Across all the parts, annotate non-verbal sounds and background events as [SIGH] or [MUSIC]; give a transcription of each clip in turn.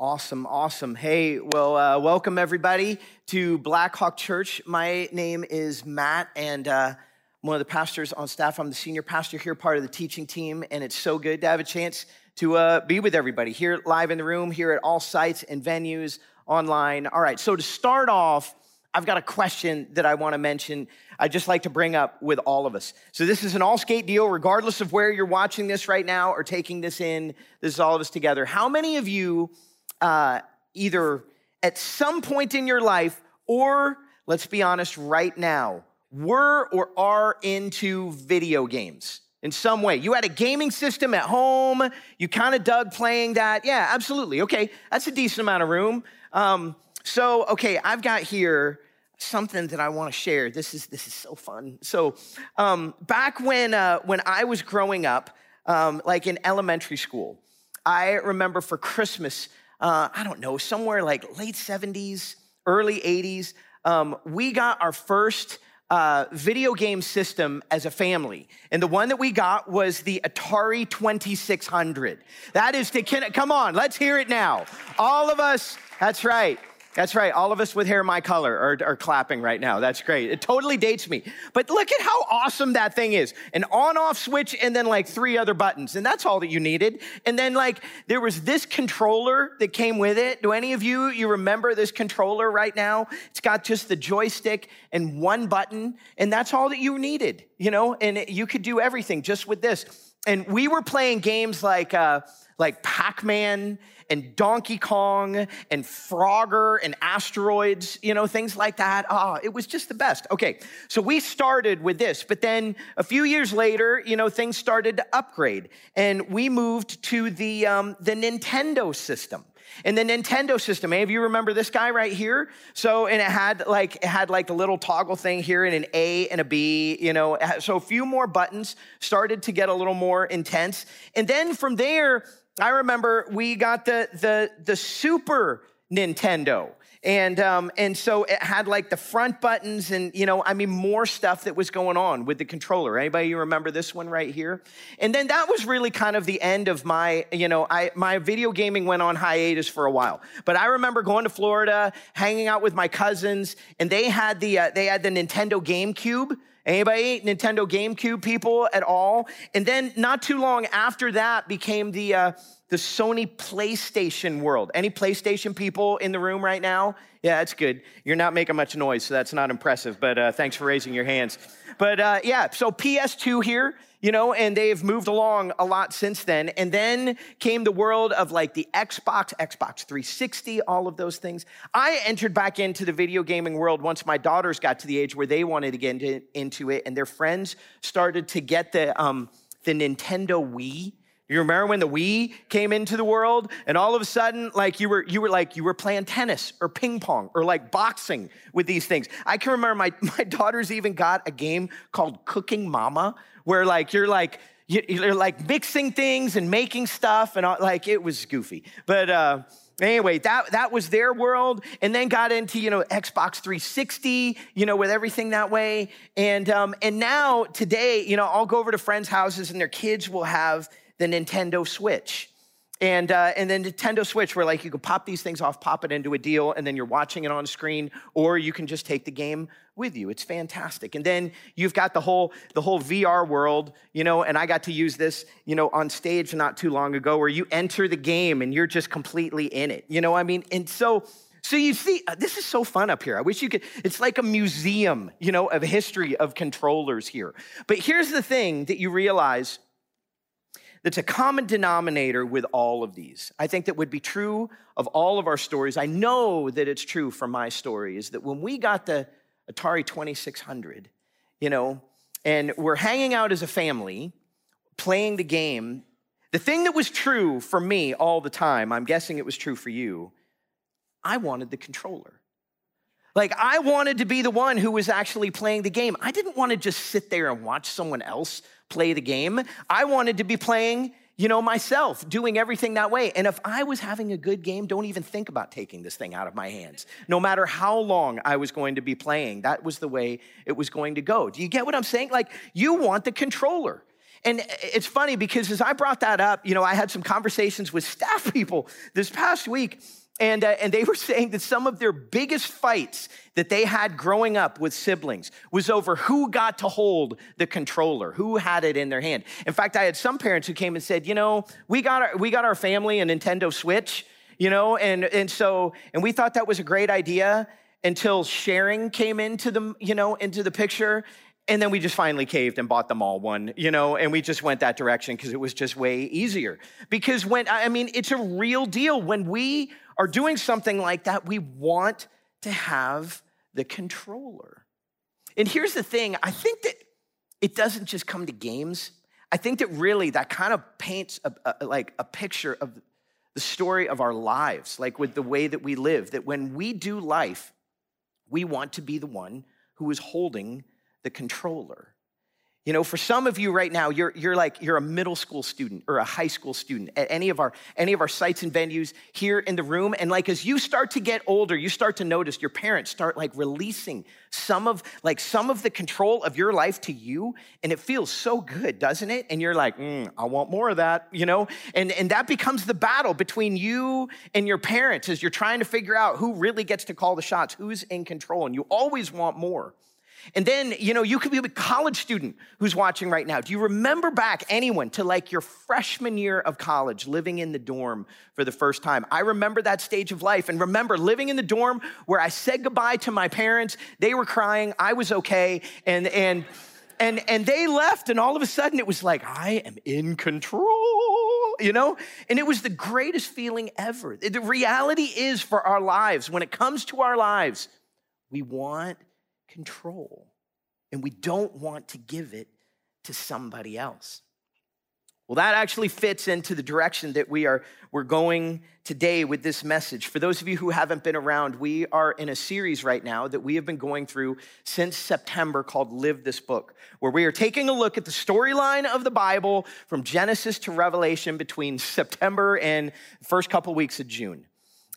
Awesome, awesome. Hey, well, uh, welcome everybody to Blackhawk Church. My name is Matt, and uh, I'm one of the pastors on staff. I'm the senior pastor here, part of the teaching team, and it's so good to have a chance to uh, be with everybody here live in the room, here at all sites and venues online. All right, so to start off, I've got a question that I want to mention. I'd just like to bring up with all of us. So, this is an all skate deal, regardless of where you're watching this right now or taking this in. This is all of us together. How many of you, uh, either at some point in your life or, let's be honest, right now, were or are into video games? in some way. You had a gaming system at home, you kind of dug playing that. Yeah, absolutely. Okay, that's a decent amount of room. Um, so, okay, I've got here something that I want to share. This is this is so fun. So, um, back when uh, when I was growing up, um, like in elementary school, I remember for Christmas, uh, I don't know, somewhere like late '70s, early '80s, um, we got our first. Uh, video game system as a family. And the one that we got was the Atari 2600. That is to, come on, let's hear it now. All of us, that's right. That's right. All of us with hair my color are, are, clapping right now. That's great. It totally dates me. But look at how awesome that thing is an on off switch and then like three other buttons. And that's all that you needed. And then like there was this controller that came with it. Do any of you, you remember this controller right now? It's got just the joystick and one button. And that's all that you needed, you know? And it, you could do everything just with this. And we were playing games like, uh, like Pac Man and Donkey Kong and Frogger and asteroids, you know, things like that. Ah, it was just the best. Okay, so we started with this, but then a few years later, you know, things started to upgrade, and we moved to the um, the Nintendo system. And the Nintendo system, any of you remember this guy right here? So, and it had like it had like a little toggle thing here and an A and a B, you know. So a few more buttons started to get a little more intense. And then from there, I remember we got the the the Super Nintendo. And um, and so it had like the front buttons and you know I mean more stuff that was going on with the controller. Anybody you remember this one right here? And then that was really kind of the end of my you know I my video gaming went on hiatus for a while. But I remember going to Florida, hanging out with my cousins, and they had the uh, they had the Nintendo GameCube. Anybody Nintendo GameCube people at all? And then not too long after that became the uh, the Sony PlayStation world. Any PlayStation people in the room right now? Yeah, that's good. You're not making much noise, so that's not impressive. But uh, thanks for raising your hands. But uh, yeah, so PS2 here you know, and they've moved along a lot since then. And then came the world of like the Xbox, Xbox 360, all of those things. I entered back into the video gaming world once my daughters got to the age where they wanted to get into, it, and their friends started to get the, um, the Nintendo Wii. You remember when the Wii came into the world and all of a sudden like you were you were like you were playing tennis or ping pong or like boxing with these things. I can remember my [LAUGHS] my daughters even got a game called Cooking Mama where like you're like you're like mixing things and making stuff and all, like it was goofy. But uh, anyway, that that was their world, and then got into you know Xbox 360, you know, with everything that way, and um, and now today, you know, I'll go over to friends' houses and their kids will have the Nintendo Switch. And, uh, and then Nintendo Switch, where like you can pop these things off, pop it into a deal, and then you're watching it on screen, or you can just take the game with you. It's fantastic. And then you've got the whole the whole VR world, you know, and I got to use this, you know, on stage not too long ago, where you enter the game and you're just completely in it. You know, I mean, and so so you see, uh, this is so fun up here. I wish you could, it's like a museum, you know, of history of controllers here. But here's the thing that you realize that's a common denominator with all of these. I think that would be true of all of our stories. I know that it's true for my story is that when we got the Atari 2600, you know, and we're hanging out as a family, playing the game, the thing that was true for me all the time, I'm guessing it was true for you, I wanted the controller. Like, I wanted to be the one who was actually playing the game. I didn't want to just sit there and watch someone else play the game. I wanted to be playing, you know, myself, doing everything that way. And if I was having a good game, don't even think about taking this thing out of my hands. No matter how long I was going to be playing, that was the way it was going to go. Do you get what I'm saying? Like, you want the controller. And it's funny because as I brought that up, you know, I had some conversations with staff [LAUGHS] people this past week, and, uh, and they were [LAUGHS] saying that some of their biggest fights that they had growing up with siblings was over who got to hold the controller, who had it in their hand. In fact, I had some parents who came and said, you know, we got our, we got our family a Nintendo Switch, you know, and, and so, and we thought that was a great idea until sharing came into the, you know, into the picture. And then we just finally caved and bought them all one, you know, and we just went that direction because it was just way easier. Because when, I mean, it's a real deal. When we are doing something like that, we want to have the controller. And here's the thing I think that it doesn't just come to games. I think that really that kind of paints a, a, like a picture of the story of our lives, like with the way that we live, that when we do life, we want to be the one who is holding the controller. You know, for some of you right now, you're, you're like, you're a middle school student or a high school student at any of our, any of our sites and venues here in the room. And like, as you start to get older, you start to notice your parents start like releasing some of, like some of the control of your life to you. And it feels so good, doesn't it? And you're like, mm, I want more of that, you know? And, and that becomes the battle between you and your parents as you're trying to figure out who really gets to call the shots, who's in control. And you always want more. And then, you know, you could be a college student who's watching right now. Do you remember back anyone to like your freshman year of college living in the dorm for the first time? I remember that stage of life and remember living in the dorm where I said goodbye to my parents. They were crying, I was okay, and and and and they left and all of a sudden it was like I am in control, you know? And it was the greatest feeling ever. The reality is for our lives, when it comes to our lives, we want control. And we don't want to give it to somebody else. Well, that actually fits into the direction that we are we're going today with this message. For those of you who haven't been around, we are in a series right now that we have been going through since September called Live This Book, where we are taking a look at the storyline of the Bible from Genesis to Revelation between September and first couple weeks of June.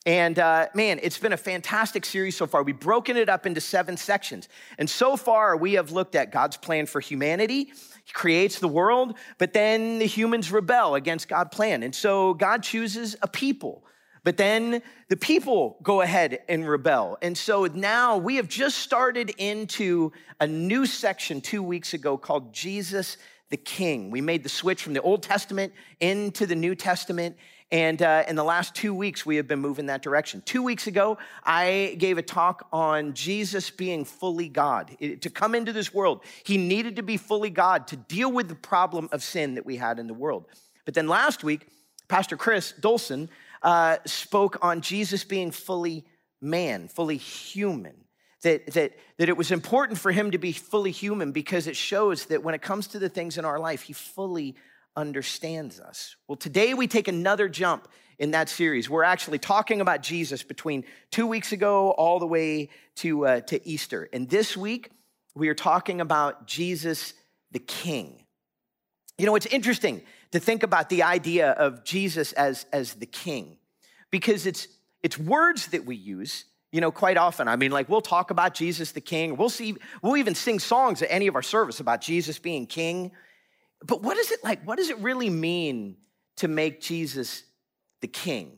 And uh, man, it's been a fantastic series so far. We've broken it up into seven sections. And so far, we have looked at God's plan for humanity. He creates the world, but then the humans rebel against God's plan. And so God chooses a people. But then the people go ahead and rebel. And so now we have just started into a new section two weeks ago called Jesus the King. We made the switch from the Old Testament into the New Testament. And uh, in the last two weeks, we have been moving that direction. Two weeks ago, I gave a talk on Jesus being fully God. It, to come into this world, he needed to be fully God to deal with the problem of sin that we had in the world. But then last week, Pastor Chris Dolson uh, spoke on Jesus being fully man, fully human. That, that, that it was important for him to be fully human because it shows that when it comes to the things in our life, he fully understands us. Well, today we take another jump in that series. We're actually talking about Jesus between two weeks ago all the way to, uh, to Easter. And this week, we are talking about Jesus the King. You know, it's interesting to think about the idea of Jesus as, as the King because it's, it's words that we use you know, quite often. I mean, like we'll talk about Jesus the King. We'll see, we'll even sing songs at any of our service about Jesus being King. But what is it like? What does it really mean to make Jesus the king?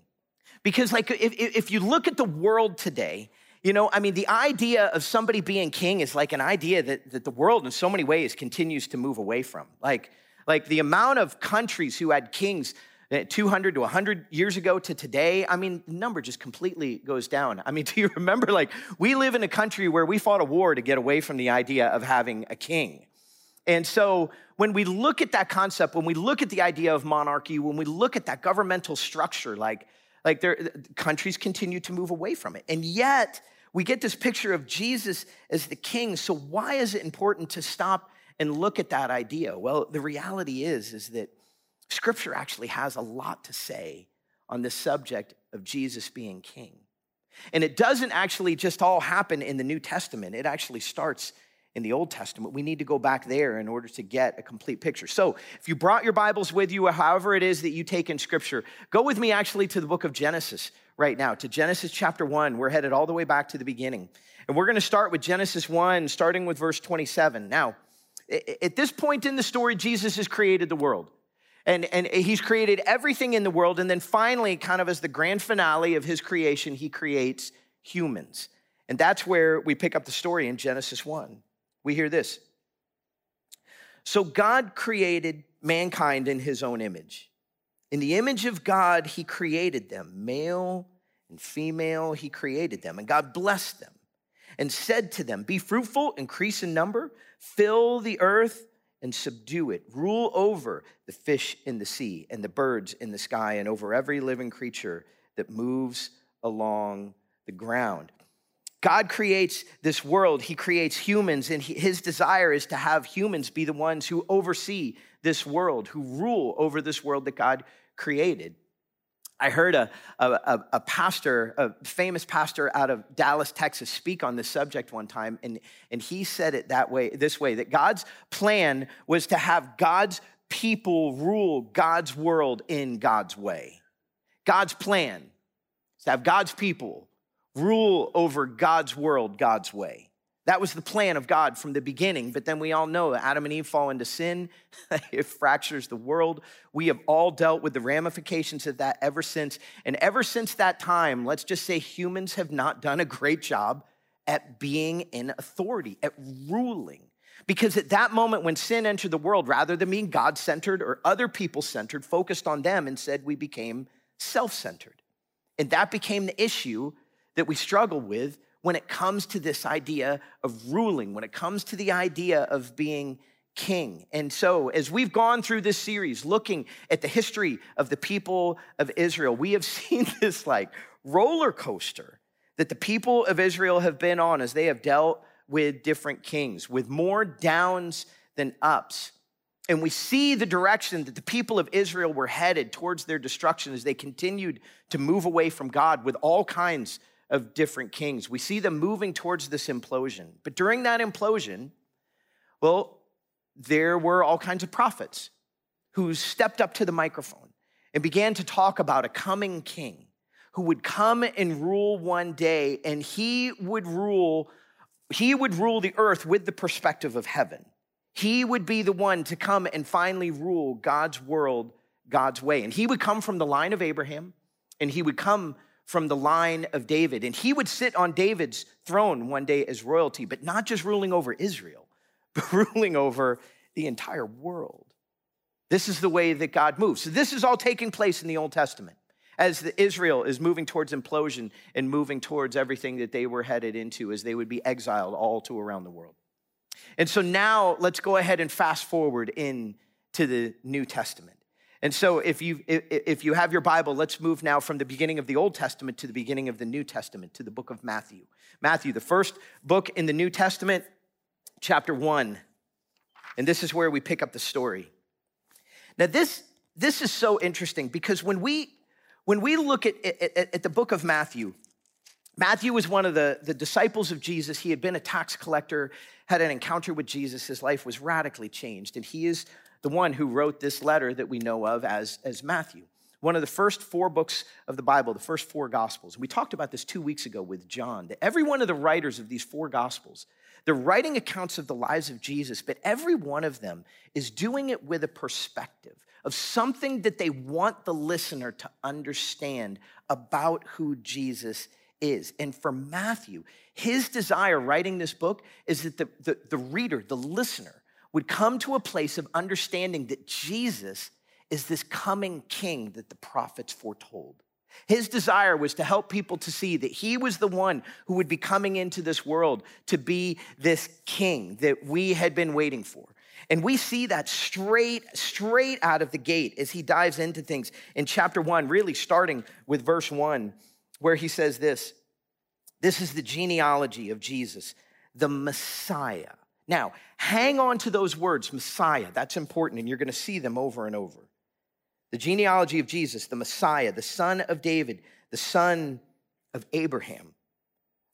Because, like, if, if you look at the world today, you know, I mean, the idea of somebody being king is like an idea that, that the world in so many ways continues to move away from. Like, like the amount of countries who had kings uh, 200 to 100 years ago to today, I mean, the number just completely goes down. I mean, [LAUGHS] do you remember, like, we live in a country where we fought a war to get away from the idea of having a king. And so when we look at that concept, when we look at the idea of monarchy, when we look at that governmental structure, like, like there, countries continue to move away from it. And yet, we get this picture of Jesus as the king. So why is it important to stop and look at that idea? Well, the reality is, is that scripture actually has a lot to say on the subject of Jesus being king. And it doesn't actually just all happen in the New Testament. It actually starts in the Old Testament. We need to go back there in order to get a complete picture. So, if you brought your Bibles with you, or however it is that you take in Scripture, go with me actually to the book of Genesis right now, to Genesis chapter 1. We're headed all the way back to the beginning. And we're going to start with Genesis 1, starting with verse 27. Now, At this point in the story, Jesus has created the world. And, and he's created everything in the world. And then finally, kind of as the grand finale of his creation, he creates humans. And that's where we pick up the story in Genesis 1. We hear this. So God created mankind in his own image. In the image of God, he created them, male and female, he created them. And God blessed them and said to them, Be fruitful, increase in number, fill the earth and subdue it. Rule over the fish in the sea and the birds in the sky and over every living creature that moves along the ground. God creates this world, He creates humans, and His desire is to have humans be the ones who oversee this world, who rule over this world that God created. I heard a, a, a, pastor, a famous pastor out of Dallas, Texas, speak on this subject one time, and, and he said it that way, this way, that God's plan was to have God's people rule God's world in God's way. God's plan is to have God's people rule over God's world God's way. That was the plan of God from the beginning. But then we all know that Adam and Eve fall into sin. [LAUGHS] it fractures the world. We have all dealt with the ramifications of that ever since. And ever since that time, let's just say humans have not done a great job at being in authority, at ruling. Because at that moment when sin entered the world, rather than being God centered or other people centered, focused on them, and said we became self centered. And that became the issue that we struggle with when it comes to this idea of ruling, when it comes to the idea of being king. And so, as we've gone through this series looking at the history of the people of Israel, we have [LAUGHS] seen this like roller coaster that the people of Israel have been on as they have dealt with different kings, with more downs than ups. And we see the direction that the people of Israel were headed towards their destruction as they continued to move away from God with all kinds of different kings. We see them moving towards this implosion. But during that implosion, well, there were all kinds of prophets who stepped up to the microphone and began to talk about a coming king who would come and rule one day and he would rule he would rule the earth with the perspective of heaven. He would be the one to come and finally rule God's world God's way. And he would come from the line of Abraham and he would come from the line of David. And he would sit on David's throne one day as royalty, but not just ruling over Israel, [LAUGHS] but ruling over the entire world. This is the way that God moves. So, this is all taking place in the Old Testament as Israel is moving towards implosion and moving towards everything that they were headed into as they would be exiled all to around the world. And so now let's go ahead and fast forward in to the New Testament. And so if you if you have your Bible, let's move now from the beginning of the Old Testament to the beginning of the New Testament to the book of Matthew. Matthew, the first book in the New Testament, chapter 1. And this is where we pick up the story. Now this this is so interesting because when we when we look at, at, at the book of Matthew, Matthew was one of the, the disciples of Jesus. He had been a tax collector, had an encounter with Jesus. His life was radically changed, and he is the one who wrote this letter that we know of as, as Matthew. One of the first four books of the Bible, the first four Gospels. We talked about this two weeks ago with John, that every one of the writers of these four Gospels, they're writing accounts of the lives of Jesus, but every one of them is doing it with a perspective of something that they want the listener to understand about who Jesus is. And for Matthew, his desire writing this book is that the, the, the reader, the listener, would come to a place of understanding that Jesus is this coming king that the prophets foretold. His desire was to help people to see that he was the one who would be coming into this world to be this king that we had been waiting for. And we see that straight, straight out of the gate as he dives into things in chapter one, really starting with verse one, where he says this This is the genealogy of Jesus, the Messiah now, hang on to those words, Messiah. That's important, and you're going to see them over and over. The genealogy of Jesus, the Messiah, the son of David, the son of Abraham.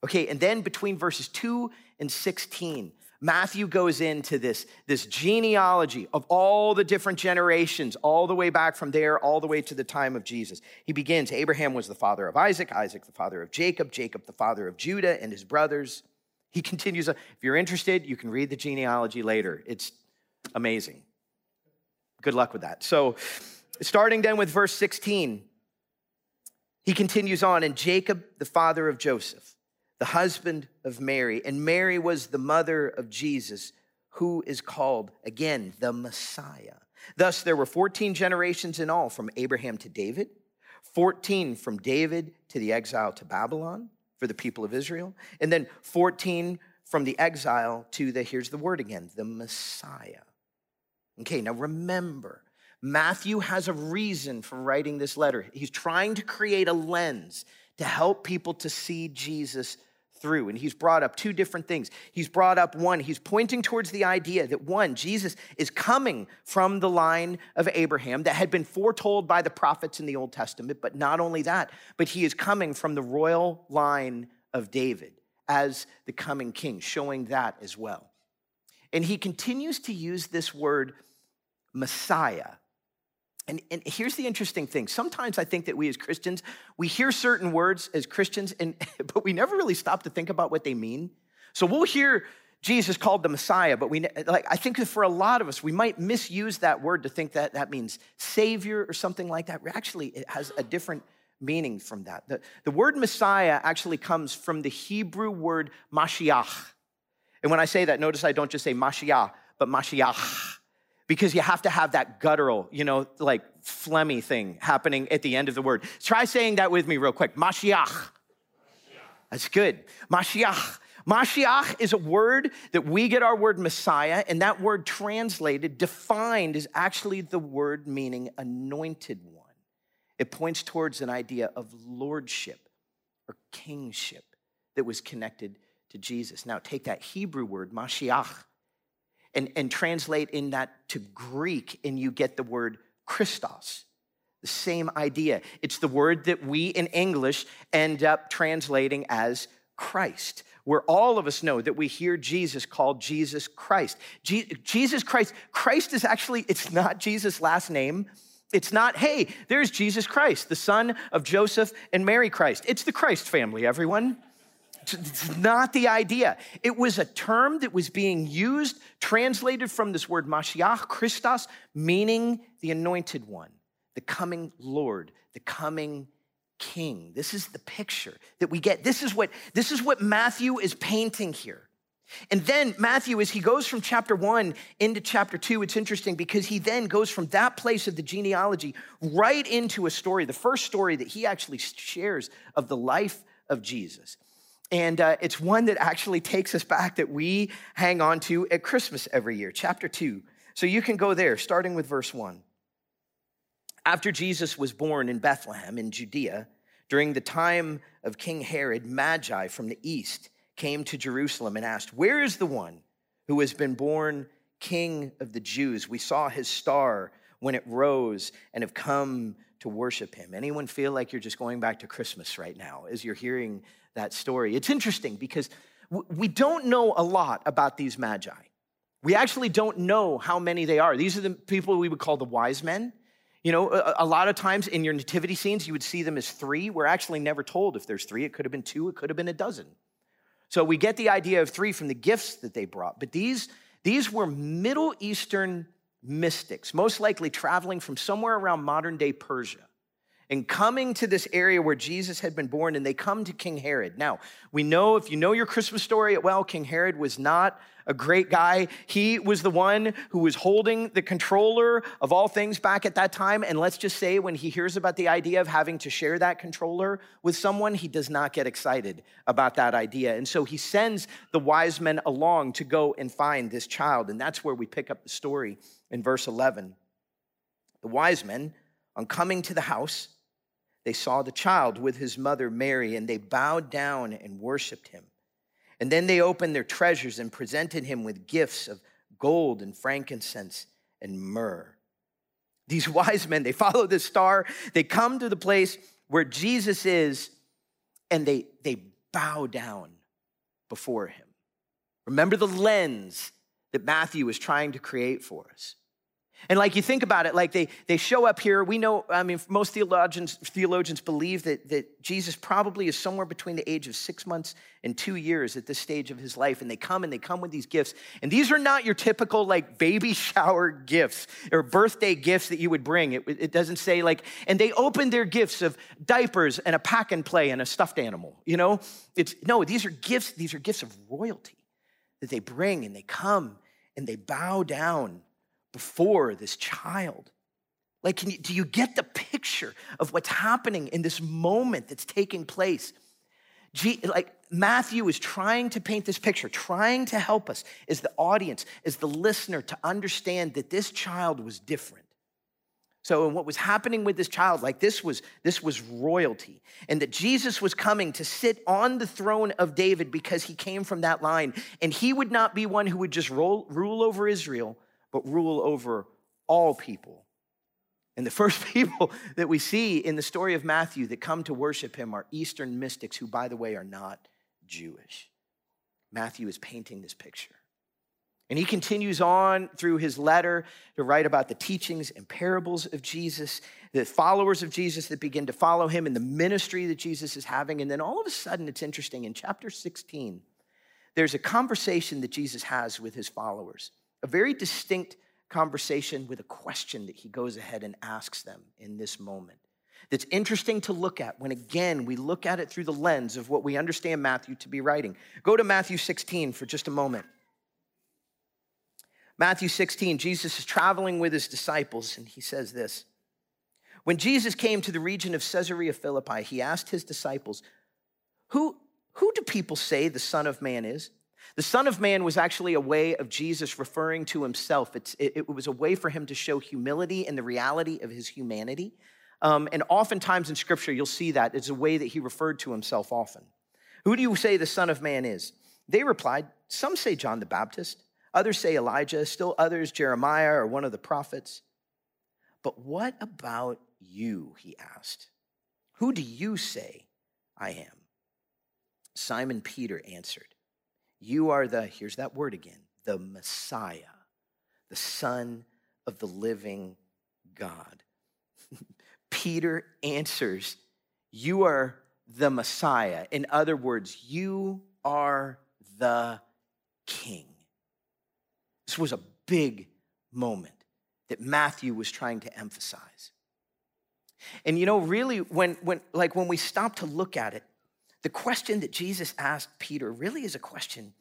Okay, and then between verses 2 and 16, Matthew goes into this, this genealogy of all the different generations, all the way back from there, all the way to the time of Jesus. He begins Abraham was the father of Isaac, Isaac the father of Jacob, Jacob the father of Judah and his brothers. He continues, uh, if you're interested, you can read the genealogy later. It's, Amazing. Good luck with that. So, starting then with verse 16, he continues on, and Jacob, the father of Joseph, the husband of Mary, and Mary was the mother of Jesus, who is called, again, the Messiah. Thus, there were 14 generations in all from Abraham to David, 14 from David to the exile to Babylon for the people of Israel, and then 14 from the exile to the, here's the word again, the Messiah. Okay, now remember, Matthew has a reason for writing this letter. He's trying to create a lens to help people to see Jesus through. And he's brought up two different things. He's brought up one, he's pointing towards the idea that one, Jesus is coming from the line of Abraham that had been foretold by the prophets in the Old Testament. But not only that, but he is coming from the royal line of David as the coming king, showing that as well. And he continues to use this word Messiah and, and here's the interesting thing. Sometimes I think that we as Christians, we hear certain words as Christians, and, [LAUGHS] but we never really stop to think about what they mean. So we'll hear Jesus called the Messiah, but we like I think for a lot of us, we might misuse that word to think that that means savior or something like that. Actually, it has a different meaning from that. The, the word Messiah actually comes from the Hebrew word Mashiach. And when I say that, notice I don't just say Mashiach, but Mashiach because you have to have that guttural, you know, like phlegmy thing happening at the end of the word. Try saying that with me real quick. Mashiach. That's good. Mashiach. Mashiach is a word that we get our word Messiah, and that word translated, defined, is actually the word meaning anointed one. It points towards an idea of lordship or kingship that was connected to Jesus. Now, take that Hebrew word, Mashiach, and, and translate in that to Greek, and you get the word Christos. The same idea. It's the word that we in English end up translating as Christ, where all of us know that we hear Jesus called Jesus Christ. Je- Jesus Christ, Christ is actually, it's not Jesus' last name. It's not, hey, there's Jesus Christ, the son of Joseph and Mary Christ. It's the Christ family, everyone. It's not the idea. It was a term that was being used, translated from this word Mashiach, Christos, meaning the anointed one, the coming Lord, the coming King. This is the picture that we get. This is what, this is what Matthew is painting here. And then Matthew, as he goes from chapter one into chapter two, it's interesting because he then goes from that place of the genealogy right into a story, the first story that he actually shares of the life of Jesus. And uh, it's one that actually takes us back that we hang on to at Christmas every year, chapter 2. So you can go there, starting with verse 1. After Jesus was born in Bethlehem in Judea, during the time of King Herod, Magi from the east came to Jerusalem and asked, Where is the one who has been born king of the Jews? We saw his star when it rose and have come to worship him. Anyone feel like you're just going back to Christmas right now as you're hearing that story. It's interesting because we don't know a lot about these magi. We actually don't know how many they are. These are the people we would call the wise men. You know, a, lot of times in your nativity scenes, you would see them as three. We're actually never told if there's three. It could have been two, it could have been a dozen. So we get the idea of three from the gifts that they brought. But these, these were Middle Eastern mystics, most likely traveling from somewhere around modern day Persia and coming to this area where Jesus had been born, and they come to King Herod. Now, we know if you know your Christmas story, well, King Herod was not a great guy. He was the one who was holding the controller of all things back at that time. And let's just say, when he hears about the idea of having to share that controller with someone, he does not get excited about that idea. And so he sends the wise men along to go and find this child. And that's where we pick up the story in verse 11. The wise men, on coming to the house, they saw the child with his mother Mary, and they bowed down and worshiped him. And then they opened their treasures and presented him with gifts of gold and frankincense and myrrh. These [LAUGHS] wise men, they follow the star, they come to the place where Jesus is, and they, they bow down before him. Remember the lens that Matthew is trying to create for us. And like you think about it, like they, they show up here. We know, I mean, most theologians, theologians believe that, that Jesus probably is somewhere between the age of six months and two years at this stage of his life. And they come and they come with these gifts. And these are not your typical like baby [LAUGHS] shower gifts or birthday gifts that you would bring. It, it doesn't say like, and they open their gifts of diapers and a pack and play and a stuffed animal. You know, it's no, these are gifts, these are gifts of royalty that they bring and they come and they bow down before this child. Like, can you, do you get the picture of what's happening in this moment that's taking place? Like, Matthew is trying to paint this picture, trying to help us as the audience, as the listener, to understand that this child was different. So, and what was happening with this child, like this was this was royalty, and that Jesus was coming to sit on the throne of David because he came from that line, and he would not be one who would just roll, rule over Israel, but rule over all people. And the [LAUGHS] first people that we see in the story of Matthew that come to worship him are Eastern mystics, who, by the way, are not Jewish. Matthew is painting this picture. And he continues on through his letter to write about the teachings and parables of Jesus, the followers of Jesus that begin to follow him, and the ministry that Jesus is having. And then all of a sudden, it's interesting. In chapter 16, there's a conversation that Jesus has with his followers a very distinct conversation with a question that he goes ahead and asks them in this moment. That's interesting to look at when, again, we look at it through the lens of what we understand Matthew to be writing. Go to Matthew 16 for just a moment. Matthew 16, Jesus is traveling with his disciples, and he says this When Jesus came to the region of Caesarea Philippi, he asked his disciples, Who, who do people say the Son of Man is? The Son of Man was actually a way of Jesus referring to himself. It, it, was a way for him to show humility and the reality of his humanity. Um, and oftentimes in Scripture, you'll see that it's a way that he referred to himself often. Who do you say the Son of Man is? They replied, Some say John the Baptist, others say Elijah, still others Jeremiah or one of the prophets. But what about you? He asked. Who do you say I am? Simon Peter answered. You are the, here's that word again, the Messiah, the Son of the living God. [LAUGHS] Peter answers, You are the Messiah. In other words, you are the King. This was a big moment that Matthew was trying to emphasize. And you know, really, when, when, like when we stop to look at it, the question that Jesus asked Peter really is a question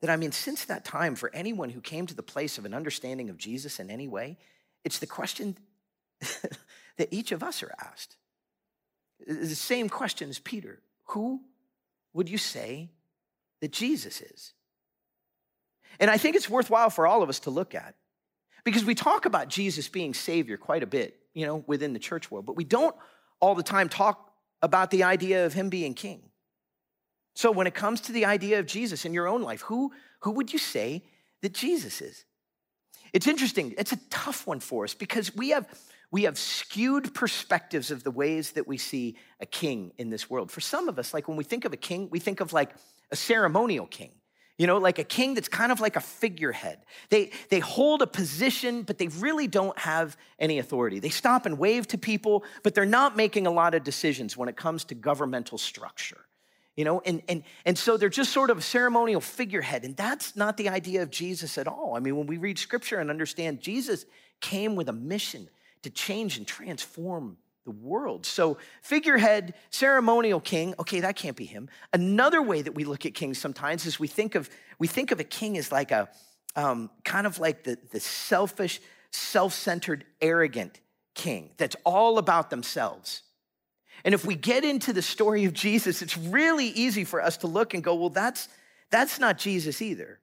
that, I mean, since that time, for anyone who came to the place of an understanding of Jesus in any way, it's the question [LAUGHS] that each of us are asked. The same question as Peter Who would you say that Jesus is? And I think it's worthwhile for all of us to look at because we talk about Jesus being Savior quite a bit, you know, within the church world, but we don't all the time talk about the idea of Him being King. So, when it comes to the idea of Jesus in your own life, who, who would you say that Jesus is? It's interesting. It's a tough one for us because we have, we have skewed perspectives of the ways that we see a king in this world. For some of us, like when we think of a king, we think of like a ceremonial king. You know, like a king that's kind of like a figurehead. They, they hold a position, but they really don't have any authority. They stop and wave to people, but they're not making a lot of decisions when it comes to governmental structure you know and, and and so they're just sort of a ceremonial figurehead and that's not the idea of jesus at all. I mean when we read scripture and understand jesus came with a mission to change and transform the world. So figurehead ceremonial king okay that can't be him. Another way that we look at kings sometimes is we think of we think of a king as like a um, kind of like the, the selfish self-centered arrogant king that's all about themselves and if we get into the story of Jesus, it's really easy for us to look and go, well, that's, that's not Jesus either.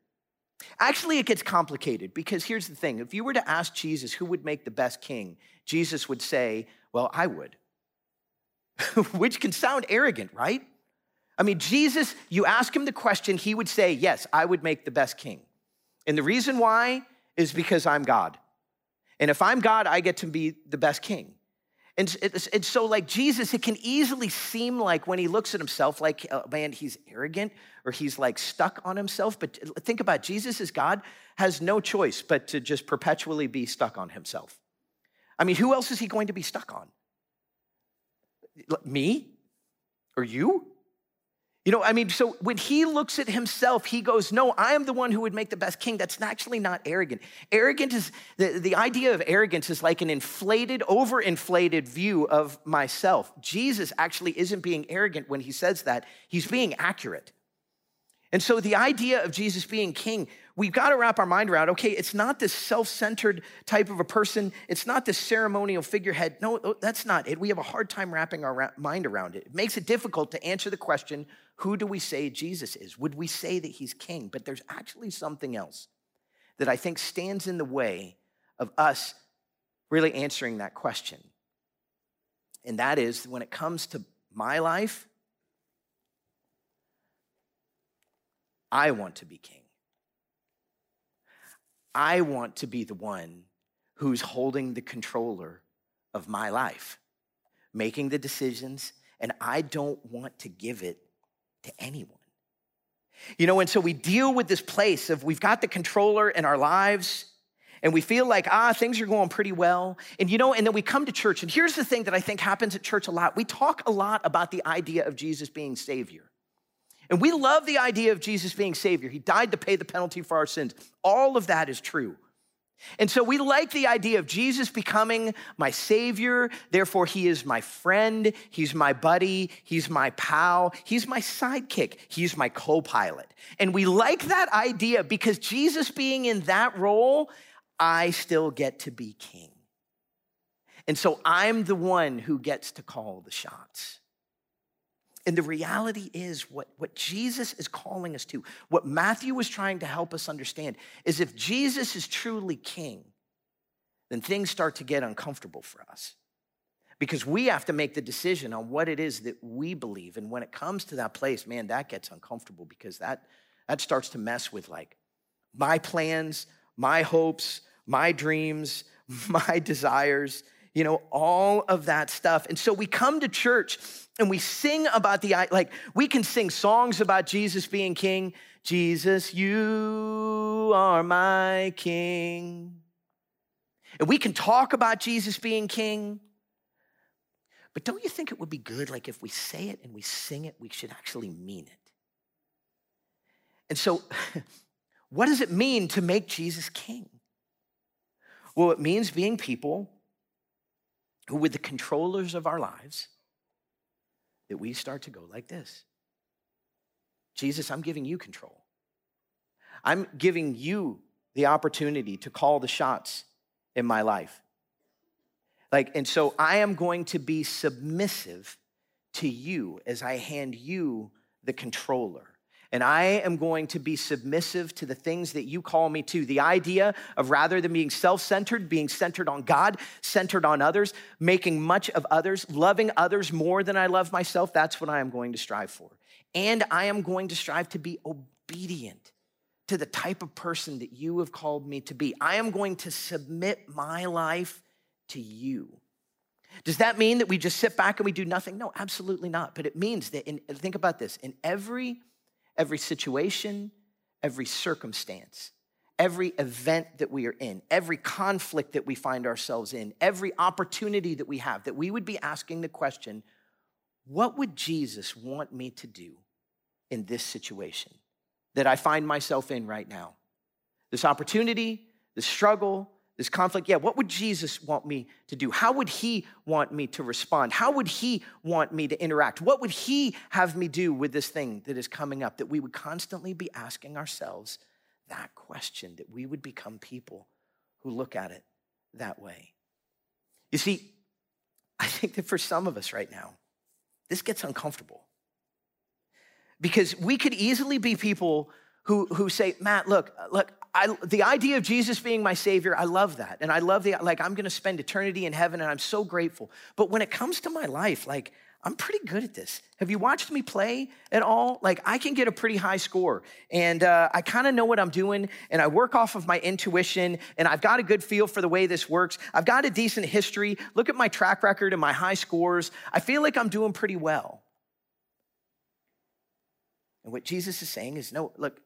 Actually, it gets complicated because here's the thing if you were to ask Jesus who would make the best king, Jesus would say, well, I would, [LAUGHS] which can sound arrogant, right? I mean, Jesus, you ask him the question, he would say, yes, I would make the best king. And the reason why is because I'm God. And if I'm God, I get to be the best king. And, and so, like Jesus, it can easily seem like when he looks at himself, like, oh, man, he's arrogant or he's like stuck on himself. But think about it, Jesus as God has no choice but to just perpetually be stuck on himself. I mean, who else is he going to be stuck on? Me or you? You know, I mean, so when he looks at himself, he goes, No, I am the one who would make the best king. That's actually not arrogant. Arrogant is the, the idea of arrogance is like an inflated, overinflated view of myself. Jesus actually isn't being arrogant when he says that, he's being accurate. And so the idea of Jesus being king, we've got to wrap our mind around okay, it's not this self centered type of a person, it's not this ceremonial figurehead. No, oh, that's not it. We have a hard time wrapping our mind around it. It makes it difficult to answer the question who do we say Jesus is? Would we say that he's king? But there's actually something else that I think stands in the way of us really answering that question. And that is when it comes to my life, I want to be king. I want to be the one who's holding the controller of my life, making the decisions, and I don't want to give it to anyone. You know, and so we deal with this place of we've got the controller in our lives and we feel like, ah, things are going pretty well. And you know, and then we come to church. And here's the thing that I think happens at church a lot we talk a lot about the idea of Jesus being Savior. And we love the idea of Jesus being Savior. He died to pay the penalty for our sins. All of that is true. And so we like the idea of Jesus becoming my Savior. Therefore, He is my friend. He's my buddy. He's my pal. He's my sidekick. He's my co pilot. And we like that idea because Jesus being in that role, I still get to be king. And so I'm the one who gets to call the shots. And the reality is, what, what Jesus is calling us to, what Matthew was trying to help us understand, is if Jesus is truly king, then things start to get uncomfortable for us. Because we have to make the decision on what it is that we believe. And when it comes to that place, man, that gets uncomfortable because that, that starts to mess with like my plans, my hopes, my dreams, [LAUGHS] my desires you know, all of that stuff. And so we come to church and we sing about the, like, we can sing songs about Jesus being king. Jesus, you are my king. And we can talk about Jesus being king. But don't you think it would be good, like, if we say it and we sing it, we should actually mean it? And so, [LAUGHS] what does it mean to make Jesus king? Well, it means being people who, with the controllers of our lives, that we start to go like this Jesus, I'm giving you control. I'm giving you the opportunity to call the shots in my life. Like, and so I am going to be submissive to you as I hand you the controller and I am going to be submissive to the things that you call me to. The idea of rather than being self centered, being centered on God, centered on others, making much of others, loving others more than I love myself, that's what I am going to strive for. And I am going to strive to be obedient to the type of person that you have called me to be. I am going to submit my life to you. Does that mean that we just sit back and we do nothing? No, absolutely not. But it means that, in, think about this in every every situation, every circumstance, every event that we are in, every conflict that we find ourselves in, every opportunity that we have, that we would be asking the question what would Jesus want me to do in this situation that I find myself in right now? This opportunity, this struggle, this conflict, yeah, what would Jesus want me to do? How would he want me to respond? How would he want me to interact? What would he have me do with this thing that is coming up? That we would constantly be asking ourselves that question, that we would become people who look at it that way. You see, I think that for some of us right now, this gets uncomfortable because we could easily be people who, who say, Matt, look, look, I, the idea of Jesus being my Savior, I love that. And I love the, like, I'm gonna spend eternity in heaven and I'm so grateful. But when it comes to my life, like, I'm pretty good at this. Have you watched me play at all? Like, I can get a pretty high score, and uh, I kind of know what I'm doing, and I work off of my intuition, and I've got a good feel for the way this works. I've got a decent history. Look at my track record and my high scores. I feel like I'm doing pretty well. And what Jesus is saying is no, look,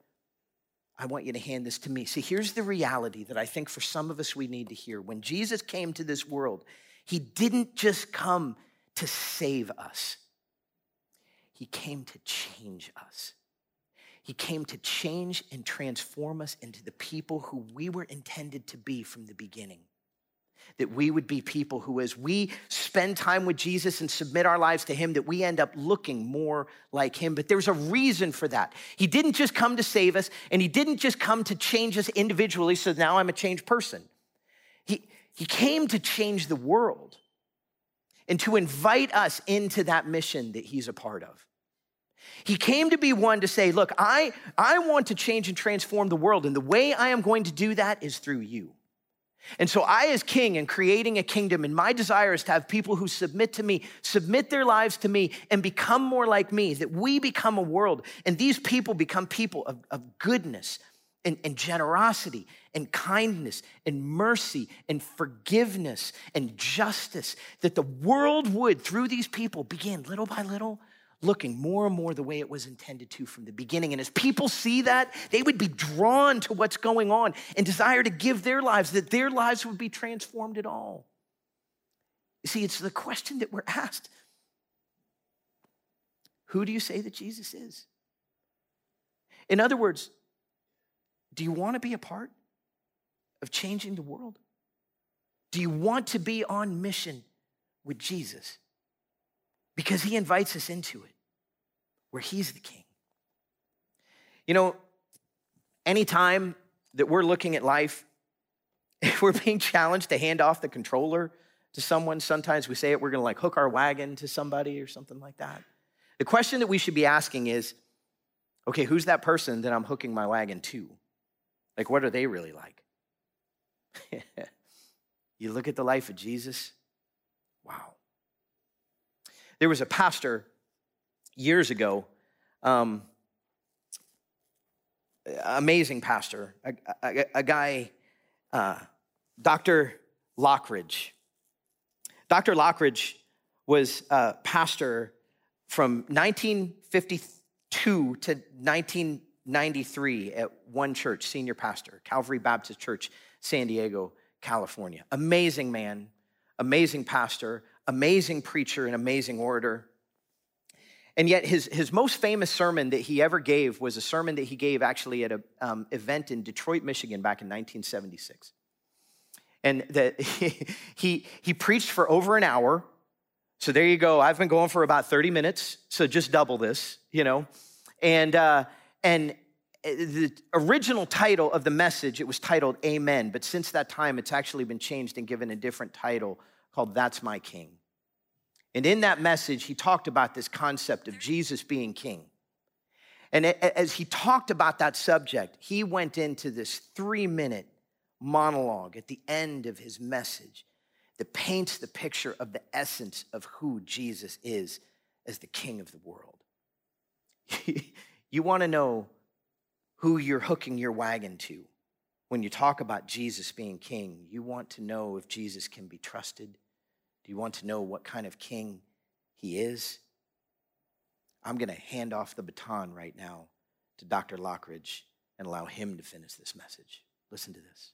I want you to hand this to me. See, here's the reality that I think for some of us we need to hear. When Jesus came to this world, he didn't just come to save us, He came to change us. He came to change and transform us into the people who we were intended to be from the beginning. That we would be people who, as we spend time with Jesus and submit our lives to Him, that we end up looking more like Him. But there's a reason for that. He didn't just come to save us, and He didn't just come to change us individually, so now I'm a changed person. He, he came to change the world and to invite us into that mission that he's a part of. He came to be one to say, Look, I, I want to change and transform the world, and the way I am going to do that is through you. And so, I, as king and creating a kingdom, and my desire is to have people who submit to me, submit their lives to me, and become more like me, that we become a world, and these people become people of, of goodness, and, and generosity and kindness and mercy and forgiveness and justice, that the world would, through these people, begin little by little looking more and more the way it was intended to from the beginning. And as people see that, they would be drawn to what's going on and desire to give their lives, that their lives would be transformed at all. You see, it's the question that we're asked Who do you say that Jesus is? In other words, do you want to be a part of changing the world? Do you want to be on mission with Jesus? Because he invites us into it, where he's the king. You know, anytime that we're looking at life, [LAUGHS] if we're being challenged to hand off the controller to someone, sometimes we say it, we're gonna like hook our wagon to somebody or something like that. The question that we should be asking is okay, who's that person that I'm hooking my wagon to? Like, what are they really like? [LAUGHS] you look at the life of Jesus, wow. There was a pastor years ago, um, amazing pastor, a, a, a guy, uh, Dr. Lockridge. Dr. Lockridge was a pastor from 1952 to 1993 at one church, senior pastor, Calvary Baptist Church, San Diego, California. Amazing man, amazing pastor, amazing preacher, and amazing orator. And yet, his, his most famous sermon that he ever gave was a sermon that he gave actually at an um, event in Detroit, Michigan back in 1976. And that he, [LAUGHS] he, he preached for over an hour. So there you go. I've been going for about 30 minutes. So just double this, you know. And, uh, and eh, the original title of the message, it was titled Amen, but since that time, it's actually been changed and given a different title called That's My King. And in that message, he talked about this concept of Jesus being king. And as he talked about that subject, he went into this three minute monologue at the end of his message that paints the picture of the essence of who Jesus is as the king of the world. [LAUGHS] You want to know who you're hooking your wagon to when you talk about Jesus being king. You want to know if Jesus can be trusted. Do you want to know what kind of king he is? I'm going to hand off the baton right now to Dr. Lockridge and allow him to finish this message. Listen to this.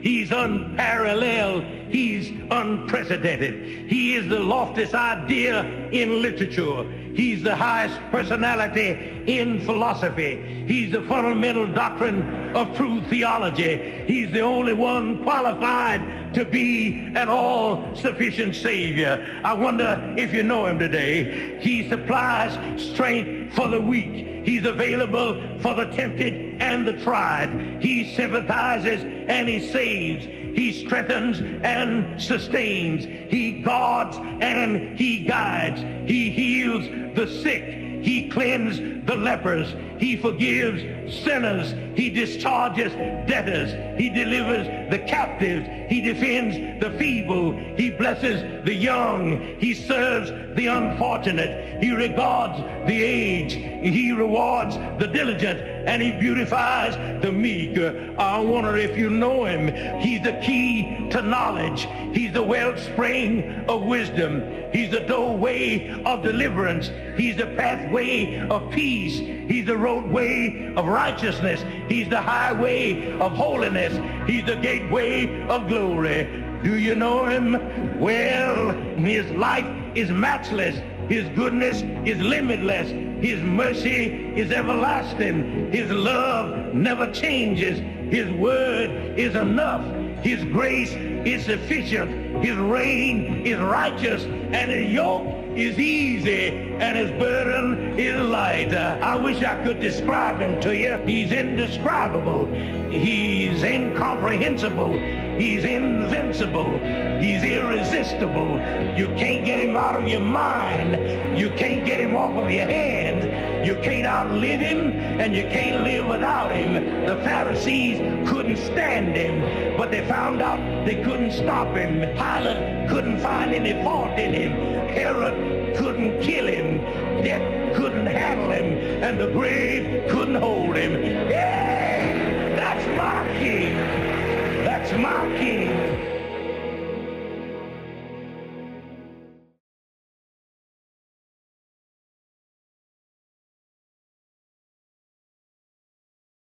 He's unparalleled. He's unprecedented. He is the loftiest idea in literature. He's the highest personality in philosophy. He's the fundamental doctrine of true theology. He's the only one qualified to be an all-sufficient Savior. I wonder if you know him today. He supplies strength for the weak. He's available for the tempted and the tried. He sympathizes and he saves. He strengthens and sustains. He guards and he guides. He heals the sick. He cleanses the lepers. He forgives sinners. He discharges debtors. He delivers the captives. He defends the feeble. He blesses the young. He serves the unfortunate. He regards the aged. He rewards the diligent. And he beautifies the meek. I wonder if you know him. He's the key to knowledge. He's the wellspring of wisdom. He's the doorway of deliverance. He's the pathway of peace. He's the roadway of righteousness. He's the highway of holiness. He's the gateway of glory. Do you know him? Well, his life is matchless. His goodness is limitless. His mercy is everlasting. His love never changes. His word is enough. His grace is sufficient. His reign is righteous. And his yoke is easy and his burden is light. I wish I could describe him to you. He's indescribable. He's incomprehensible. He's invincible. He's irresistible. You can't get him out of your mind. You can't get him off of your hand. You can't outlive him and you can't live without him. The Pharisees couldn't stand him, but they found out they couldn't stop him. Pilate couldn't find any fault in him. Herod couldn't kill him. Death couldn't handle him. And the grave couldn't hold him.